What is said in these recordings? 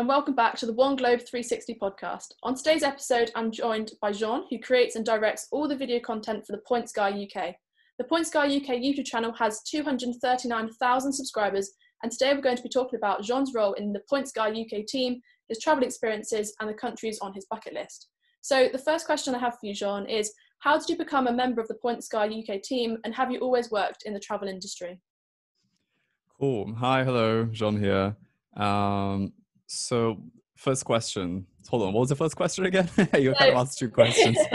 and welcome back to the One Globe 360 podcast. On today's episode, I'm joined by Jean, who creates and directs all the video content for the Points Guy UK. The Points Guy UK YouTube channel has 239,000 subscribers, and today we're going to be talking about Jean's role in the Points Guy UK team, his travel experiences, and the countries on his bucket list. So, the first question I have for you, Jean, is how did you become a member of the Points Guy UK team, and have you always worked in the travel industry? Cool. Hi, hello, Jean here. Um, so, first question. Hold on. What was the first question again? you kind of asked two questions.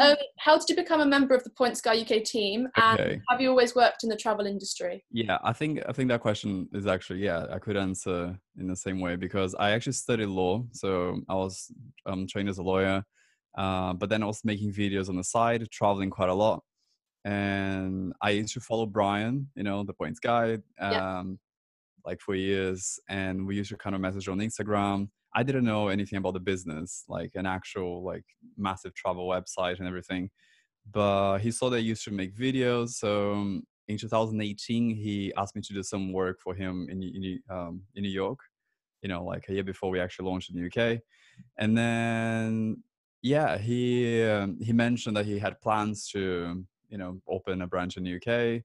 um, how did you become a member of the Points Guy UK team, and okay. have you always worked in the travel industry? Yeah, I think I think that question is actually yeah I could answer in the same way because I actually studied law, so I was um, trained as a lawyer, uh, but then I was making videos on the side, traveling quite a lot, and I used to follow Brian, you know, the Points Guy. Um, yeah like for years and we used to kind of message on instagram. I didn't know anything about the business like an actual like massive travel website and everything but he saw that I used to make videos so um, in 2018 he asked me to do some work for him in, in, um, in new york you know like a year before we actually launched in the uk and then yeah he um, he mentioned that he had plans to you know open a branch in the uk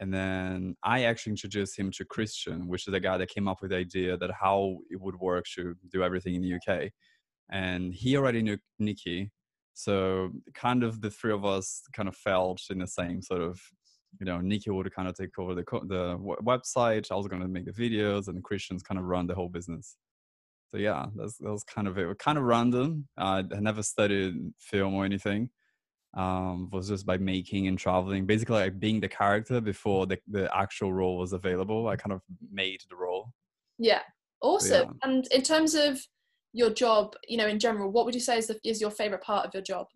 and then I actually introduced him to Christian, which is the guy that came up with the idea that how it would work to do everything in the UK. And he already knew Nikki. So kind of the three of us kind of felt in the same sort of, you know, Nikki would kind of take over the, the website. I was going to make the videos and Christian's kind of run the whole business. So yeah, that's, that was kind of it. Kind of random. I never studied film or anything um, was just by making and traveling, basically like being the character before the, the actual role was available. I kind of made the role. Yeah, awesome. Yeah. And in terms of your job, you know, in general, what would you say is, the, is your favorite part of your job?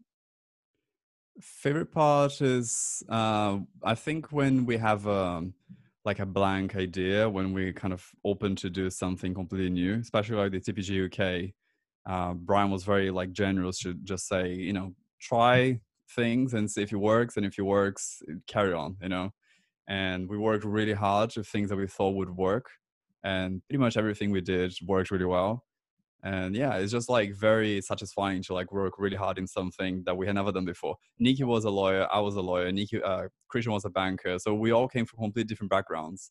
Favorite part is, uh, I think when we have a, um, like a blank idea, when we kind of open to do something completely new, especially like the TPG UK. Uh, Brian was very like generous to just say, you know, try things and see if it works and if it works carry on you know? And we worked really hard to things that we thought would work and pretty much everything we did worked really well. And yeah it's just like very satisfying to like work really hard in something that we had never done before. Nikki was a lawyer i was a lawyer nikki uh, christian was a banker so we all came from completely different backgrounds.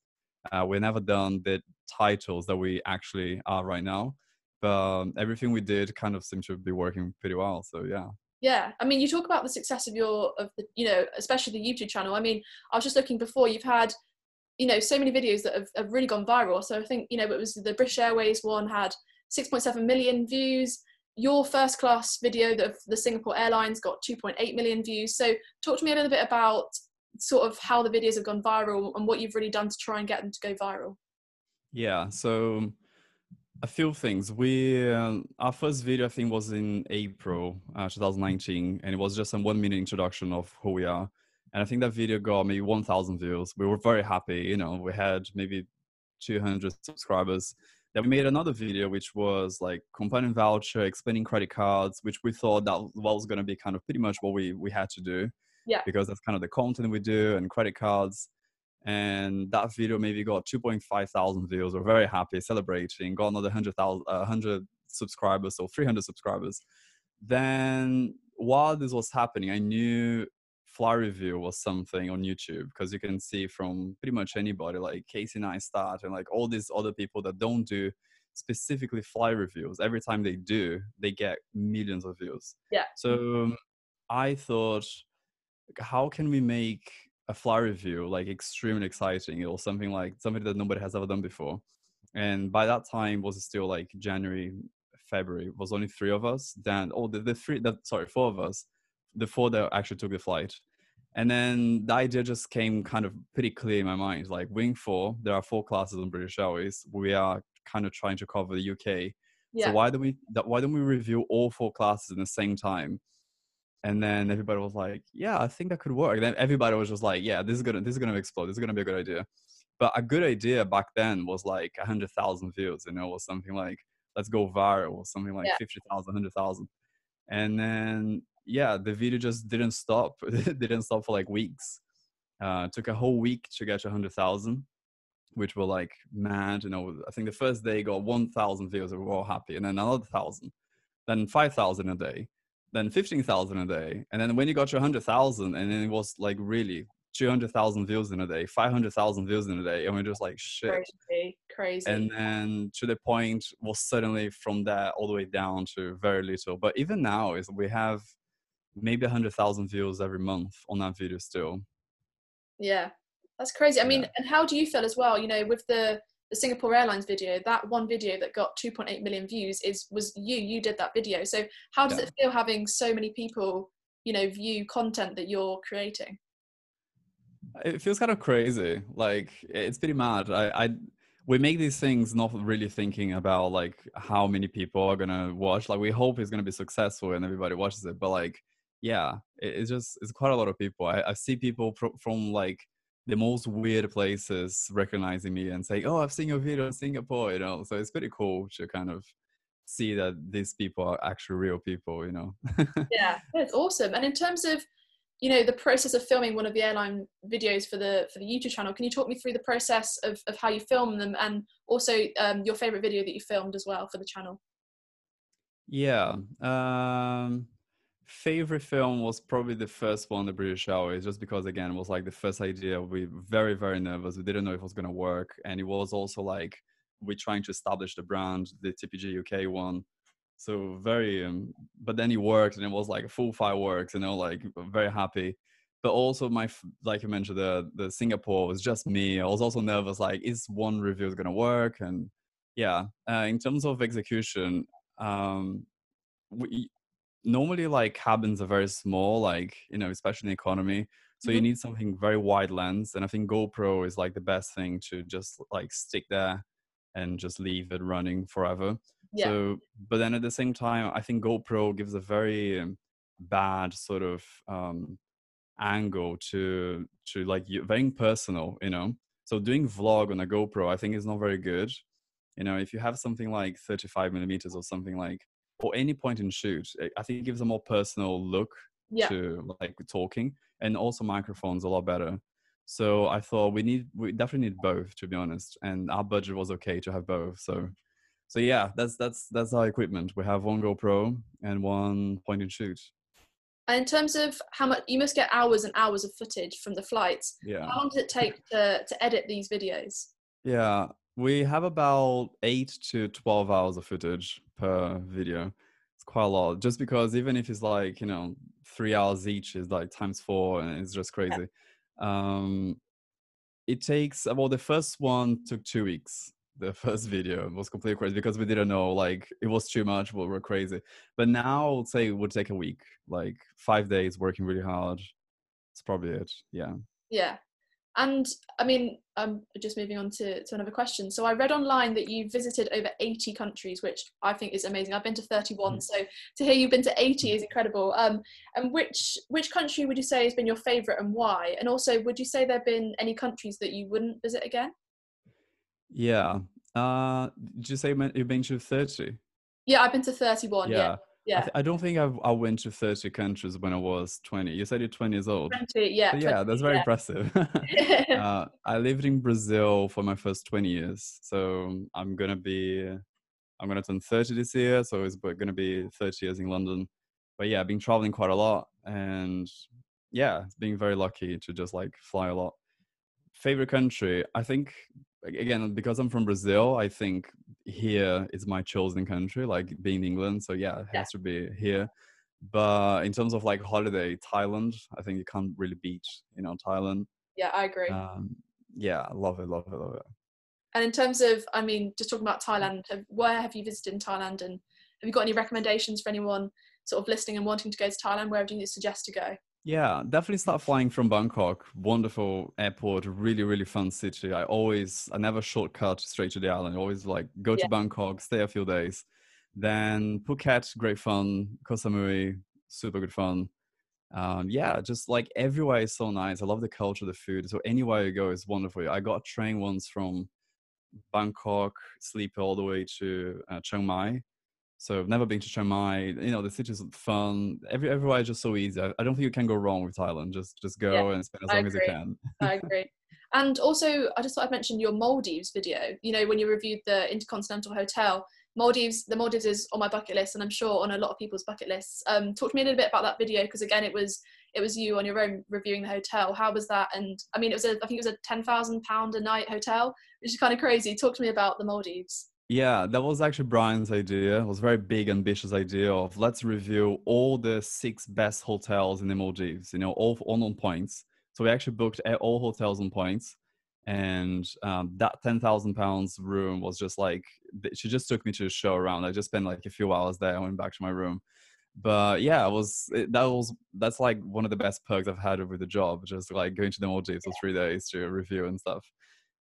Uh, we never done the titles that we actually are right now but um, everything we did kind of seemed to be working pretty well so yeah yeah i mean you talk about the success of your of the you know especially the youtube channel. I mean i was just looking before you've had you know so many videos that have, have really gone viral. So i think you know it was the british airways one had 6.7 million views. Your first class video of the singapore airlines got 2.8 million views. So talk to me a little bit about sort of how the videos have gone viral and what you've really done to try and get them to go viral. Yeah so a few things. We uh, our first video I think was in April uh, 2019, and it was just a one minute introduction of who we are. And I think that video got maybe 1,000 views. We were very happy. You know, we had maybe 200 subscribers. Then we made another video which was like companion voucher, explaining credit cards, which we thought that was going to be kind of pretty much what we we had to do. Yeah. Because that's kind of the content we do and credit cards and that video maybe got 2.5 thousand views. We're very happy, celebrating. Got another 100,000, uh, 100 subscribers, so 300 subscribers. Then while this was happening, I knew fly review was something on YouTube because you can see from pretty much anybody like Casey Neistat and like all these other people that don't do specifically fly reviews. Every time they do, they get millions of views. Yeah. So um, I thought, how can we make a fly review like extremely exciting. It was something like something that nobody has ever done before. And by that time was still like January, February. It was only three of us. Then oh the, the three that sorry, four of us. The four that actually took the flight. And then the idea just came kind of pretty clear in my mind. Like Wing Four, there are four classes on British Airways. We are kind of trying to cover the UK. Yeah. So why don't we why don't we review all four classes in the same time? And then everybody was like yeah i think that could work and then everybody was just like yeah this is gonna this is gonna explode this is gonna be a good idea but a good idea back then was like a 100000 views you know was something like let's go viral or something like yeah. 50000 100000 and then yeah the video just didn't stop it didn't stop for like weeks uh, took a whole week to get to 100000 which were like mad. You know, I think the first day got 1,000 views, we were all happy, and then another thousand, then 5,000 a day, then 15,000 a day, and then when you got to 100,000, and then it was like really 200,000 views in a day, 500,000 views in a day, and we're just like shit. Crazy, crazy. And then to the point was suddenly from that all the way down to very little. But even now is we have maybe 100,000 views every month on that video still. Yeah, that's crazy. I mean, Yeah. and how do you feel as well? You know, with the the Singapore Airlines video, that one video that got 2.8 million views is was you. You did that video. So how does Yeah. it feel having so many people, you know, view content that you're creating? it feels kind of crazy like it's pretty mad i i we make these things not really thinking about like how many people are gonna watch like we hope it's gonna be successful and everybody watches it but like yeah it, it's just it's quite a lot of people i, I see people pro- from like the most weird places recognizing me and saying oh i've seen your video in singapore you know so it's pretty cool to kind of see that these people are actually real people you know Yeah, that's awesome. And in terms of, you know, the process of filming one of the airline videos for the for the YouTube channel, can you talk me through the process of, of how you film them and also um, your favorite video that you filmed as well for the channel? Yeah. Um favorite film was probably the first one, The British Airways, just because again it was like the first idea. We were very, very nervous. We didn't know if it was gonna work. And it was also like we're trying to establish the brand, the TPG UK one. So very um but then it worked and it was like full fireworks, you know, like very happy. But also my like you mentioned the the Singapore was just me. I was also nervous, like is one review gonna work? And yeah, uh, in terms of execution, um we normally like cabins are very small like you know especially in economy so you Mhm. need something very wide lens and i think gopro is like the best thing to just like stick there and just leave it running forever Yeah. so but then at the same time i think gopro gives a very um, bad sort of um angle to to like you very personal you know so doing vlog on a gopro i think is not very good you know if you have something like 35 millimeters or something like or any point in shoot I- i think it gives a more personal look Yeah. to like talking and also microphones a lot better. So i thought we need we definitely need both to be honest and our budget was okay to have both so so yeah that's that's that's our equipment. We have one gopro and one point and shoot. And in terms of how much you must get hours and hours of footage from the flights, yeah. How long does it take to, to edit these videos? Yeah, we have about eight to 12 hours of footage per video. It's quite a lot, just because even if it's like, you know, three hours each is like times four and it's just crazy. Um, it takes, well, the first one took two weeks. The first video was completely crazy because we didn't know, like, it was too much, we were crazy. But now I would say it would take a week, like five days working really hard. It's probably it. Yeah. Yeah. And I mean, um, just moving on to, to another question. So I read online that you visited over 80 countries, which I think is amazing. I've been to 31, Mhm. so to hear you've been to 80 is incredible. Um, and which which country would you say has been your favourite and why? And also, would you say there have been any countries that you wouldn't visit again? Yeah. Uh, did you say you've been to 30? Yeah, I've been to 31. Yeah, I, yeah. th- I don't think I've, I went to 30 countries when I was 20. You said you're 20 years old. 20, yeah. So yeah, that's very yeah. impressive. uh, I lived in Brazil for my first 20 years. So I'm going to be, I'm going to turn 30 this year. So it's going to be 30 years in London. But yeah, I've been traveling quite a lot. And yeah, it's being very lucky to just like fly a lot. Favorite country? I think, again, because I'm from Brazil, I think here is my chosen country, like being England. So yeah, it Yeah. has to be here. But in terms of like holiday, Thailand, I think you can't really beat, you know, Thailand. yeah, I agree. Um, yeah, I love it, love it, love it. And in terms of, I mean, just talking about Thailand, have, where have you visited in Thailand, and have you got any recommendations for anyone sort of listening and wanting to go to Thailand? Where do you suggest to go? Yeah, definitely start flying from Bangkok. Wonderful airport, really, really fun city. I always, I never shortcut straight to the island. I always like go Yeah. to Bangkok, stay a few days. Then Phuket, great fun. Koh Samui, super good fun. Um, yeah, just like everywhere is so nice. I love the culture, the food. So anywhere you go is wonderful. I got a train once from Bangkok, sleep all the way to uh, Chiang Mai. So I've never been to Chiang Mai. You know, the city's fun. Every everywhere is just so easy. I, I don't think you can go wrong with Thailand. Just just go Yeah, and spend as I long as you can. I agree. And also, I just thought I'd mention your Maldives video. You know, when you reviewed the Intercontinental Hotel, Maldives, the Maldives is on my bucket list, and I'm sure on a lot of people's bucket lists. Um, talk to me a little bit about that video, because again, it was it was you on your own reviewing the hotel. How was that? And I mean, it was a I think it was a ten thousand pound a night hotel, which is kind of crazy. Talk to me about the Maldives. Yeah, that was actually Brian's idea. It was a very big, ambitious idea of let's review all the six best hotels in the Maldives, you know, all all on points. So we actually booked a- all hotels on points. And um, that ten thousand pounds room was just like she just took me to the show around. I just spent like a few hours there. I went back to my room, but yeah, it was it, that was that's like one of the best perks I've had with the job. Just like going to the Maldives for three days to review and stuff.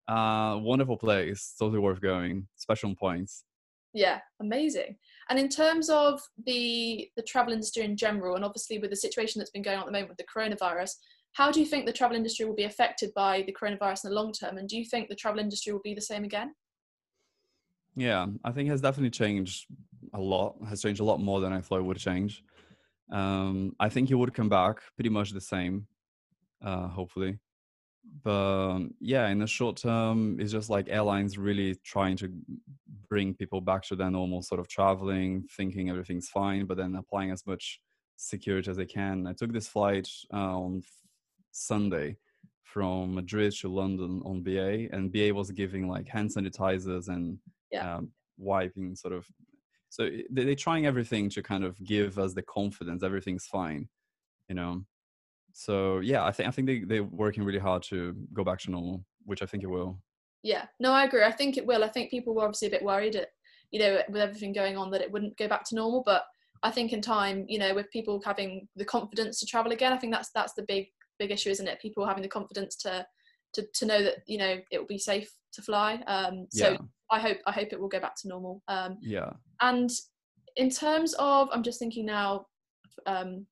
Uh, wonderful place, totally worth going. Special points. Yeah, amazing. And in terms of the the travel industry in general, and obviously with the situation that's been going on at the moment with the coronavirus, how do you think the travel industry will be affected by the coronavirus in the long term? And do you think the travel industry will be the same again? Yeah, I think it has definitely changed a lot. Has changed a lot more than I thought it would change. Um, I think it would come back pretty much the same, uh, hopefully. But yeah, in the short term, it's just like airlines really trying to bring people back to their normal sort of traveling, thinking everything's fine, but then applying as much security as they can. I took this flight uh, on Sunday from Madrid to London on BA, and BA was giving like hand sanitizers and Yeah. um, wiping sort of. So they're trying everything to kind of give us the confidence everything's fine, you know. So yeah, I think I think they they're working really hard to go back to normal, which I think it will. Yeah, no, I agree. I think it will. I think people were obviously a bit worried at, you know, with everything going on that it wouldn't go back to normal. But I think in time, you know, with people having the confidence to travel again, I think that's that's the big big issue, isn't it? People having the confidence to to, to know that you know it will be safe to fly. Um, so Yeah, I hope I hope it will go back to normal. Um, yeah. and in terms of, I'm just thinking now, um,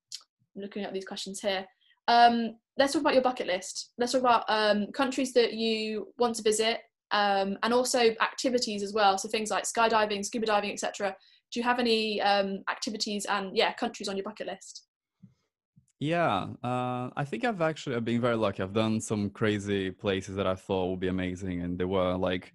looking at these questions here. Um, let's talk about your bucket list. Let's talk about um, countries that you want to visit, um, and also activities as well. So things like skydiving, scuba diving, etc. Do you have any um, activities and yeah, countries on your bucket list? Yeah, uh, I think I've actually I've been very lucky. I've done some crazy places that I thought would be amazing, and they were like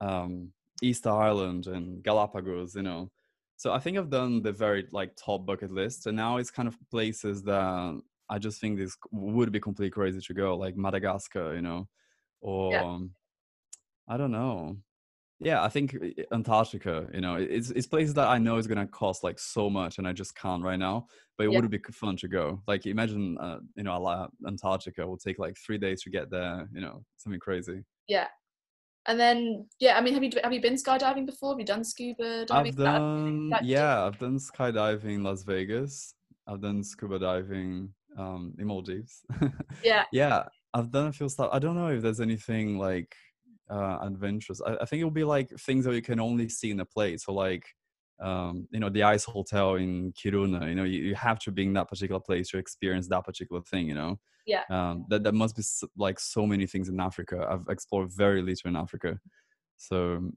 um, Easter Island and Galapagos, you know. So I think I've done the very like top bucket list, and now it's kind of places that I just think this would be completely crazy to go, like Madagascar, you know, or um, I don't know. Yeah, I think Antarctica, you know, it's it's places that I know is gonna cost like so much, and I just can't right now. But it Yeah. would be fun to go. Like imagine, uh, you know, Antarctica will take like three days to get there. You know, something crazy. Yeah. And then yeah, I mean, have you have you been skydiving before? Have you done scuba diving? I've That- done, that- yeah, I've done skydiving in Las Vegas. I've done scuba diving um, in Maldives. Yeah. yeah, I've done a few stuff. I don't know if there's anything like uh, adventurous. I, I think it'll be like things that you can only see in the place. So like, um, you know, the ice hotel in Kiruna. You know, you, you have to be in that particular place to experience that particular thing. You know. Yeah. Um, that that must be s- like so many things in Africa. I've explored very little in Africa, so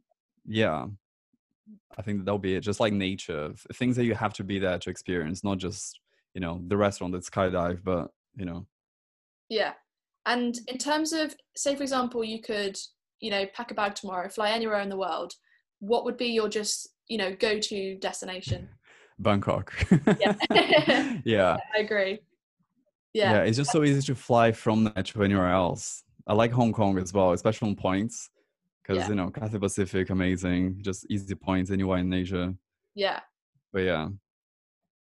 yeah. I think that'll be it. Just like nature, things that you have to be there to experience, not just you know the restaurant that skydive, but you know Yeah. And in terms of, say, for example, you could, you know, pack a bag tomorrow, fly anywhere in the world. What would be your just, you know, go-to destination? Bangkok. Yeah. yeah. I agree. yeah, Yeah. It's just so easy to fly from there to anywhere else. I like Hong Kong as well, especially on points, because Yeah. you know Cathay Pacific, amazing, just easy points anywhere in Asia. Yeah. But yeah,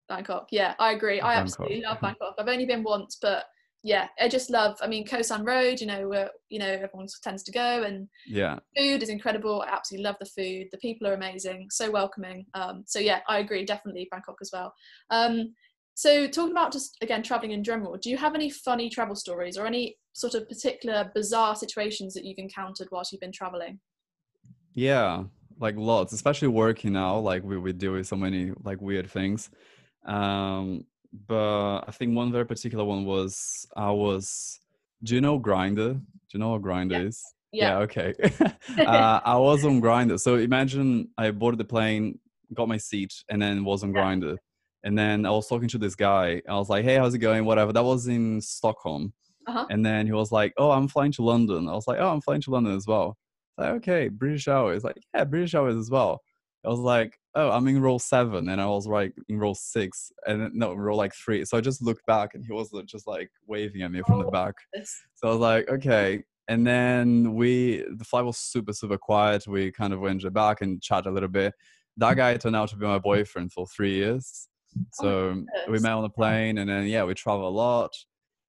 Bangkok. Yeah, I agree. I Bangkok. absolutely love Bangkok. I've only been once, but yeah, I just love. I mean, Khao San Road. You know, where you know everyone tends to go, and yeah, food is incredible. I absolutely love the food. The people are amazing, so welcoming. Um, so yeah, I agree. Definitely Bangkok as well. Um, so talking about just again traveling in general, do you have any funny travel stories or any sort of particular bizarre situations that you've encountered whilst you've been traveling? yeah. Like lots, especially working now. Like we we deal with so many like weird things. Um, but I think one very particular one was I was. Do you know Grindr? Do you know what Grindr Yeah. is? Yeah. yeah okay. uh, I was on Grindr. So imagine I boarded the plane, got my seat, and then was on Grindr. And then I was talking to this guy. I was like, "Hey, how's it going? Whatever." That was in Stockholm. Uh-huh. And then he was like, "Oh, I'm flying to London." I was like, "Oh, I'm flying to London as well." Like, okay, British Airways. Like, yeah, British Airways as well. I was like, oh, I'm in row seven, and I was like in row six, and no, row like three. So I just looked back, and he was just like waving at me from the Oh, back. So I was like, okay. And then we, the flight was super, super quiet. We kind of went back and chatted a little bit. That guy turned out to be my boyfriend for three years. So we met on the plane, and then yeah, we travel a lot.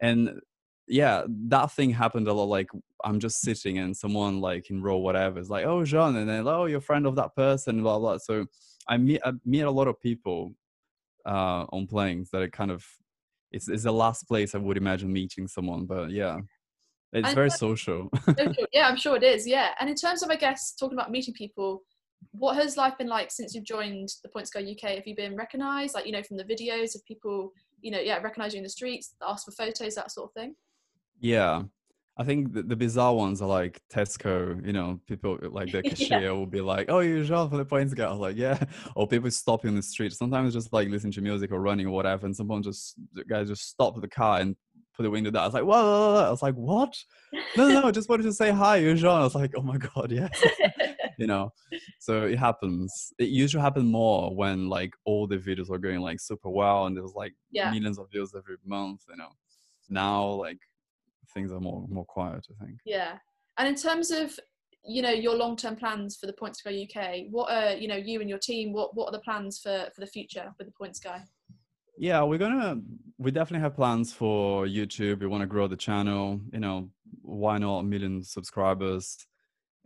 And yeah, that thing happened a lot. Like I'm just sitting, and someone like in row whatever is like, "Oh, Jean," and then oh, you're a friend of that person, blah blah. So I meet I meet a lot of people uh, on planes that are kind of it's, it's the last place I would imagine meeting someone. But yeah, it's And very what- social. Yeah, I'm sure it is. Yeah. And in terms of, I guess, talking about meeting people, what has life been like since you've joined the Points Guy UK? Have you been recognised, like you know, from the videos? Have people, you know, yeah, recognise you in the streets, ask for photos, that sort of thing? Yeah. I think the, the bizarre ones are like Tesco, you know, people like the Yeah. cashier will be like, Oh, you're Jean from the points guy. I was like, Yeah. Or people stop in the street. Sometimes just like listening to music or running or whatever. And someone just, the guys just stop the car and put the window down. I was like, Whoa, whoa, whoa." I was like, What? No, no, no, just wanted to say hi, you're Jean. I was like, Oh my God, yes. you know so it happens it used to happen more when like all the videos were going like super well and there was like Yeah. millions of views every month you know now like things are more more quiet i think. Yeah. And in terms of, you know, your long-term plans for the Points Guy UK, what are, you know, you and your team, what what are the plans for for the future with the Points Guy? yeah we're gonna we definitely have plans for youtube. We want to grow the channel. You know why not? A million subscribers.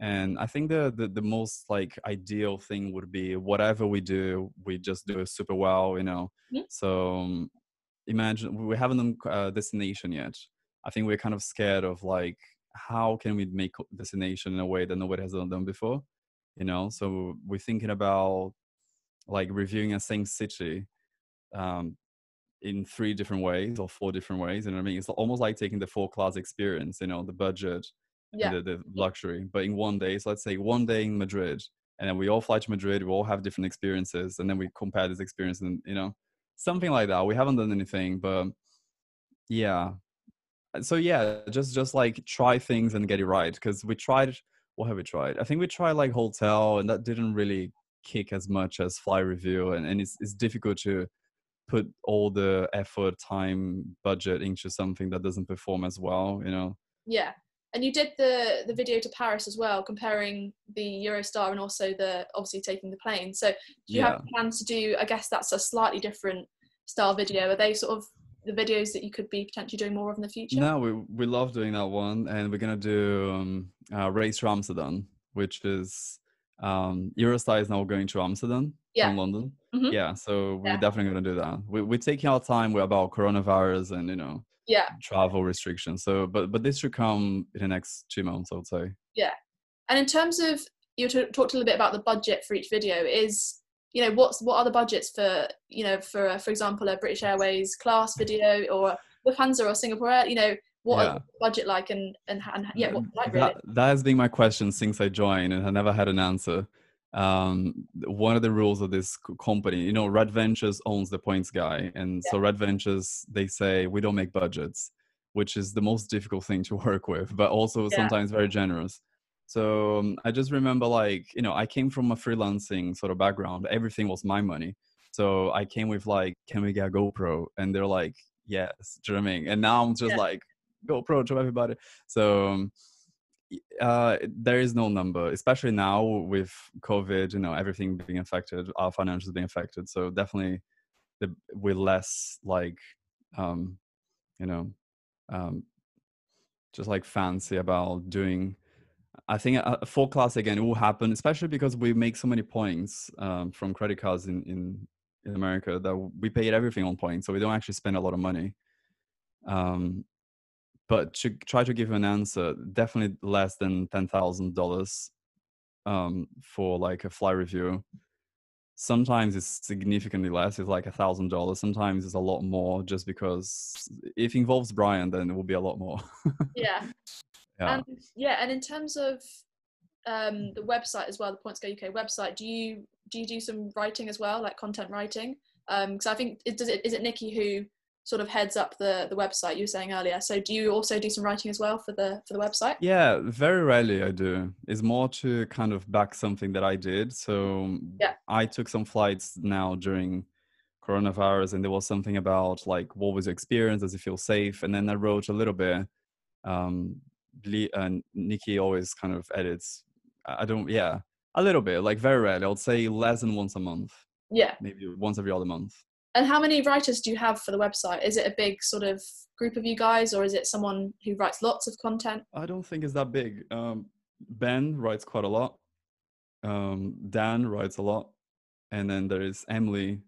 And i think the, the the most like ideal thing would be whatever we do we just do it super well you know? Mhm. so um, imagine we haven't done uh, destination yet i think we're kind of scared of like how can we make a destination in a way that nobody has done before you know so we're thinking about like reviewing a same city um, in three different ways or four different ways. You know what I mean? It's almost like taking the four class experience, you know, the budget Yeah. the, the luxury, but in one day. So let's say one day in Madrid, and then we all fly to Madrid, we all have different experiences, and then we compare this experience and, you know, something like that. We haven't done anything, but yeah. So yeah, just just like try things and get it right. Because we tried what have we tried? I think we tried like hotel and that didn't really kick as much as fly review and, and it's it's difficult to put all the effort, time, budget into something that doesn't perform as well, you know. Yeah. And you did the the video to Paris as well, comparing the Eurostar and also the obviously taking the plane. So do you have plans to do? I guess that's a slightly different style video. Are they sort of the videos that you could be potentially doing more of in the future? No, we we love doing that one, and we're gonna do um, uh, Race to Amsterdam, which is um, Eurostar is now going to Amsterdam Yeah. from London. Mhm. Yeah, so we're Yeah. definitely gonna do that. We, we're taking our time with about coronavirus and you know Yeah. travel restrictions. So, but but this should come in the next two months, I would say. Yeah, and in terms of you t- talked a little bit about the budget for each video. Is you know what's what are the budgets for you know for uh, for example a British Airways class video or Lufthansa or Singapore Air? You know what Yeah. budget like and and, and yeah like really? That, that has been my question since I joined, and I never had an answer. Um, one of the rules of this company, you know, Red Ventures owns the Points Guy, and so Red Ventures they say we don't make budgets, which is the most difficult thing to work with, but also Yeah. sometimes very generous. So um, I just remember, like, you know, I came from a freelancing sort of background. Everything was my money. So I came with like, can we get a GoPro? And they're like, yes. Do you know what I mean? And now I'm just Yeah. like, GoPro to everybody. So um, uh, there is no number, especially now with COVID. You know, everything being affected, our financials being affected. So definitely, the, we're less like, um, you know, um, just like fancy about doing. I think a, a full class again it will happen, especially because we make so many points um, from credit cards in, in in America that we paid everything on points, so we don't actually spend a lot of money. Um, but to try to give an answer, definitely less than ten thousand dollars um, for like a fly review. Sometimes it's significantly less. It's like a thousand dollars. Sometimes it's a lot more, just because if it involves Brian, then it will be a lot more. yeah. yeah. And yeah, and in terms of um, the website as well, the Points Guy UK website, do you do you do some writing as well, like content writing? Because um, I think it, does it is it Nikki who sort of heads up the the website you were saying earlier. So do you also do some writing as well for the for the website? Yeah, very rarely I do. It's more to kind of back something that I did. So yeah. I took some flights now during coronavirus and there was something about like what was your experience does it feel safe and then i wrote a little bit um and nikki always kind of edits i don't yeah a little bit like very rarely i would say less than once a month yeah. maybe once every other month. And how many writers do you have for the website? Is it a big sort of group of you guys or is it someone who writes lots of content? I don't think it's that big um ben writes quite a lot um dan writes a lot and then there is emily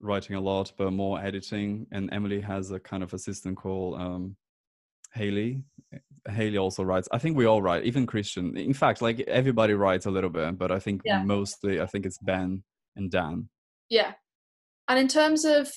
writing a lot, but more editing. And Emily has a kind of assistant called um, Haley. Haley also writes. I think we all write, even Christian. In fact, like everybody writes a little bit, but I think yeah. mostly, I think it's Ben and Dan. Yeah. And in terms of,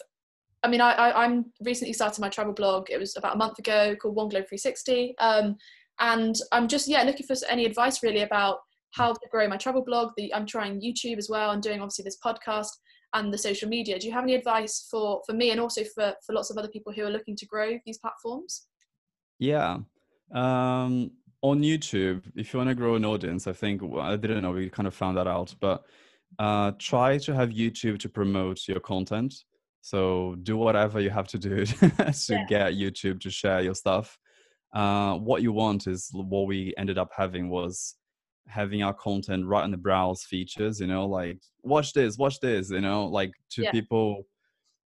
I mean, I, I am recently started my travel blog. It was about a month ago called One Globe 360. Um, and I'm just yeah looking for any advice really about how to grow my travel blog. The I'm trying YouTube as well. I'm doing obviously this podcast and the social media. Do you have any advice for for me and also for for lots of other people who are looking to grow these platforms? Yeah. Um, on YouTube, if you want to grow an audience, I think well, I didn't know we kind of found that out, but uh, try to have YouTube to promote your content. So do whatever you have to do to yeah. get YouTube to share your stuff. Uh, what you want is what we ended up having was having our content right in the browse features you know like watch this watch this you know like to yeah. people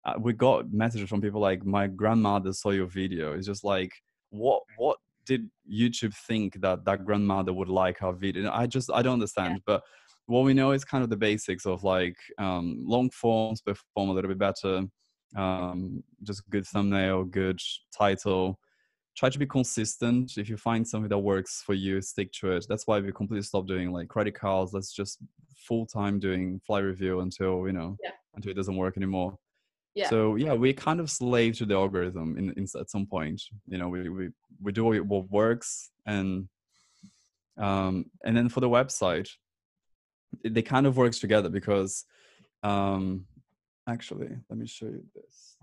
uh, we got messages from people like my grandmother saw your video it's just like what what did youtube think that that grandmother would like our video i just i don't understand yeah. but what we know is kind of the basics of like um, long forms perform a little bit better um, just good thumbnail good title try to be consistent. If you find something that works for you, stick to it. That's why we completely stopped doing like credit cards. Let's just full time doing fly review until you know yeah. until it doesn't work anymore. Yeah. So yeah, we kind of slave to the algorithm in, in at some point. You know, we we we do what works and um and then for the website, it, they kind of works together because um actually let me show you this.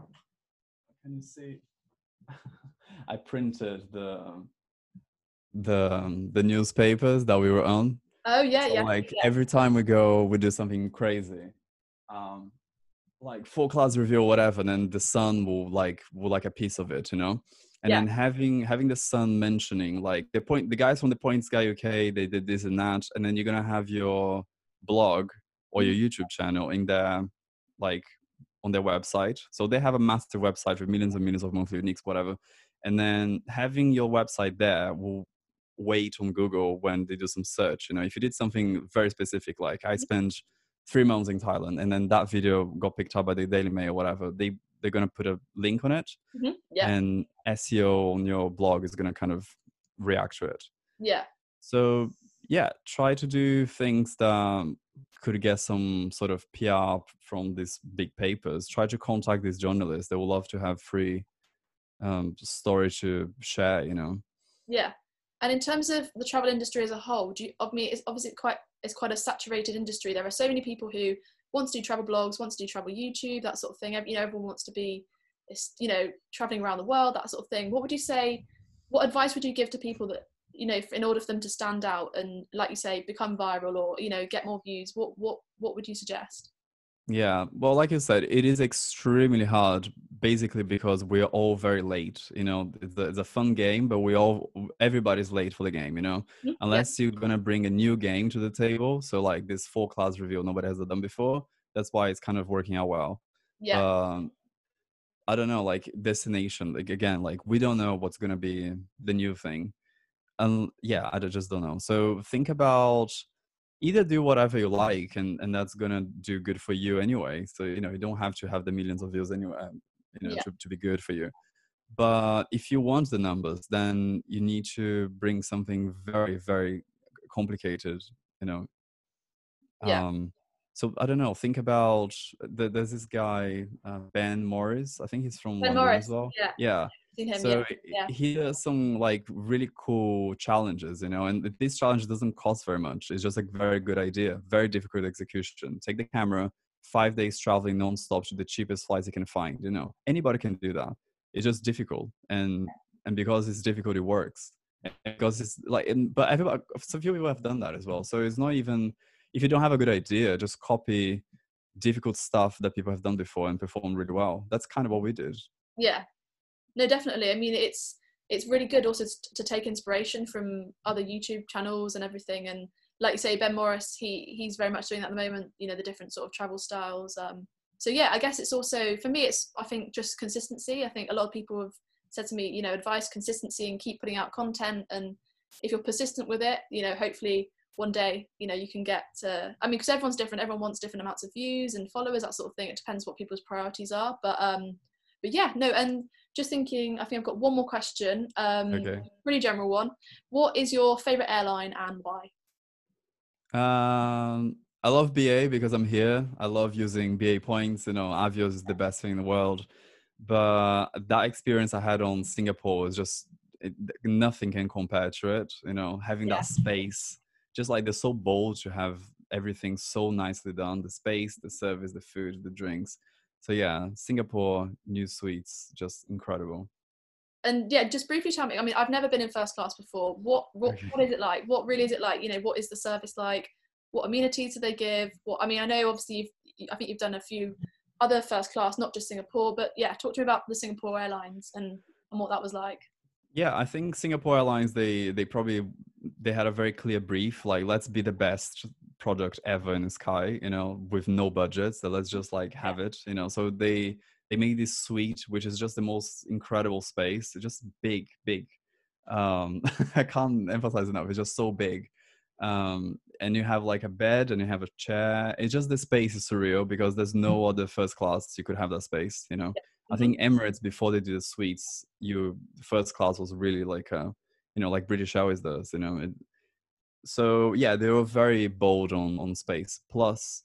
Can you see? I printed the the um, the newspapers that we were on. Oh yeah, so, yeah. Like yeah. every time we go, we do something crazy. Um, like full class review or whatever, and then the sun will like will like a piece of it, you know. And yeah. then having having the sun mentioning like the point, the guys from the Points Guy UK, they did this and that, and then you're gonna have your blog or your. YouTube channel in there, like on their website. So they have a massive website with millions and millions of monthly uniques, whatever and then having your website there will wait on google when they do some search you know if you did something very specific like i mm-hmm. spent three months in thailand and then that video got picked up by the daily mail or whatever. They they're to put a link on it mm-hmm. yeah. and seo on your blog is to kind of react to it. Yeah. So yeah try to do things that could get some sort of pr from these big papers. Try to contact these journalists. They will love to have free um, story to share you know? Yeah and in terms of the travel industry as a whole do you of me it's obviously quite it's quite a saturated industry. There are so many people who want to do travel blogs want to do travel youtube that sort of thing. You know everyone wants to be you know traveling around the world that sort of thing. What would you say what advice would you give to people that you know in order for them to stand out and like you say become viral or you know get more views? What what what would you suggest yeah, well, like you said, it is extremely hard, basically because we're all very late. You know, it's a, it's a fun game, but we all everybody's late for the game. You know, mm-hmm. unless you're gonna bring a new game to the table. So like this full class reveal, nobody has done before. That's why it's kind of working out well. Yeah. Um, I don't know, like destination. Like again, like we don't know what's gonna be the new thing, and yeah, I just don't know. So think about either do whatever you like and and that's gonna do good for you anyway so you know you don't have to have the millions of views anyway um, you know yeah. to, to be good for you but if you want the numbers then you need to bring something very very complicated you know yeah. um so I don't know. Think about the, there's this guy uh, Ben Morris. I think he's from Ben Morris. as well. Yeah. Yeah. Seen him, So yeah. he does some like really cool challenges, you know, and th- this challenge doesn't cost very much. It's just a very good idea, very difficult execution. Take the camera, five days traveling nonstop to the cheapest flights you can find. You know, anybody can do that. It's just difficult, and and because it's difficult, it works. And Because it's like, and, but everybody, so few people have done that as well. So it's not even if you don't have a good idea, just copy difficult stuff that people have done before and perform really well. That's kind of what we did. yeah no definitely. I mean it's it's really good also to, take inspiration from other youtube channels and everything. And like you say ben morris he he's very much doing that at the moment you know the different sort of travel styles. Um so yeah i guess it's also for me it's i think just consistency. I think a lot of people have said to me you know advice consistency and keep putting out content. And if you're persistent with it you know hopefully one day you know you can get to i mean because everyone's different. Everyone wants different amounts of views and followers that sort of thing. It depends what people's priorities are. But um but yeah no and just thinking i think i've got one more question um Okay. really general one what is your favorite airline and why Um, I love BA because I'm here. I love using BA points. You know, Avios is the best thing in the world. But that experience I had on Singapore is just it, nothing can compare to it. You know, having Yeah. that space, just like they're so bold to have everything so nicely done the space, the service, the food, the drinks. So, yeah, Singapore new suites, just incredible. and yeah just briefly tell me i mean i've never been in first class before. What what, Okay. what is it like? What really is it like? You know what is the service like? What amenities do they give? What i mean i know obviously you've, i think you've done a few other first class not just singapore but yeah talk to me about the singapore airlines and and what that was like. Yeah, I think Singapore Airlines they they probably they had a very clear brief like let's be the best product ever in the sky, you know, with no budget. So let's just like have it, you know. So they they made this suite which is just the most incredible space. It's just big, big. Um I can't emphasize enough. It's just so big. Um and you have like a bed and you have a chair. It's just the space is surreal because there's no other first class you could have that space, you know. I think Emirates before they do the suites, you first class was really like a, you know, like British Airways does, you know. It, so yeah, they were very bold on on space. Plus,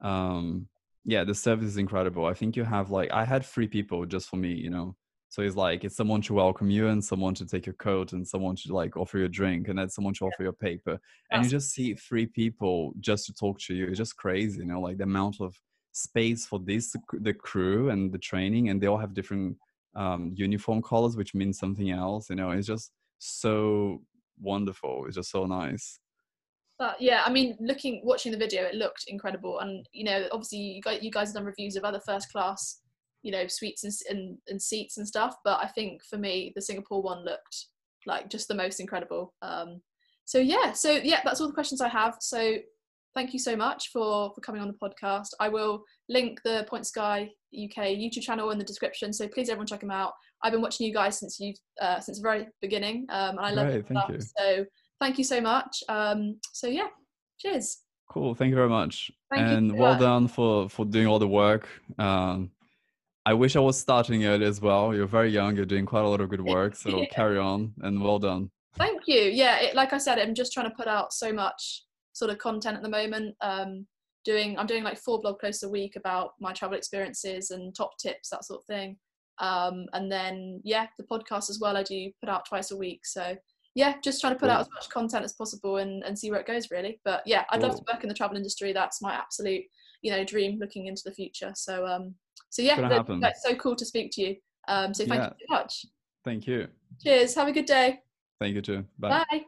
um, yeah, the service is incredible. I think you have like I had three people just for me, you know. So it's like it's someone to welcome you and someone to take your coat and someone to like offer you a drink and then someone to offer you a paper. And you just see three people just to talk to you. It's just crazy, you know, like the amount of space for this the crew and the training and they all have different um uniform colors which means something else you know it's just so wonderful it's just so nice But yeah, I mean, looking, watching the video, it looked incredible. And you know, obviously, you guys, you guys have done reviews of other first class, you know, suites and, and and seats and stuff. But I think for me, the Singapore one looked like just the most incredible. Um, so yeah, so yeah, that's all the questions I have. So thank you so much for for coming on the podcast. I will link the Points Guy UK YouTube channel in the description. So please, everyone, check them out. I've been watching you guys since you uh, since the very beginning, um, and I love Great, thank you. So thank you so much. Um, so yeah, cheers. cool thank you very much Thank and well much. done for for doing all the work um i wish i was starting early as well you're very young you're doing quite a lot of good work so Yeah. carry on and well done Thank you. Yeah, it, like I said, I'm just trying to put out so much sort of content at the moment. Um, doing, I'm doing like four blog posts a week about my travel experiences and top tips, that sort of thing. Um, and then yeah, the podcast as well. I do put out twice a week. So yeah, just trying to put out as much content as possible and, and see where it goes really. But yeah, I'd love to work in the travel industry. That's my absolute, you know, dream looking into the future. So um, so yeah, that's so cool to speak to you. Um, so thank Yeah. you so much. thank you Cheers. Have a good day. thank you too bye Bye.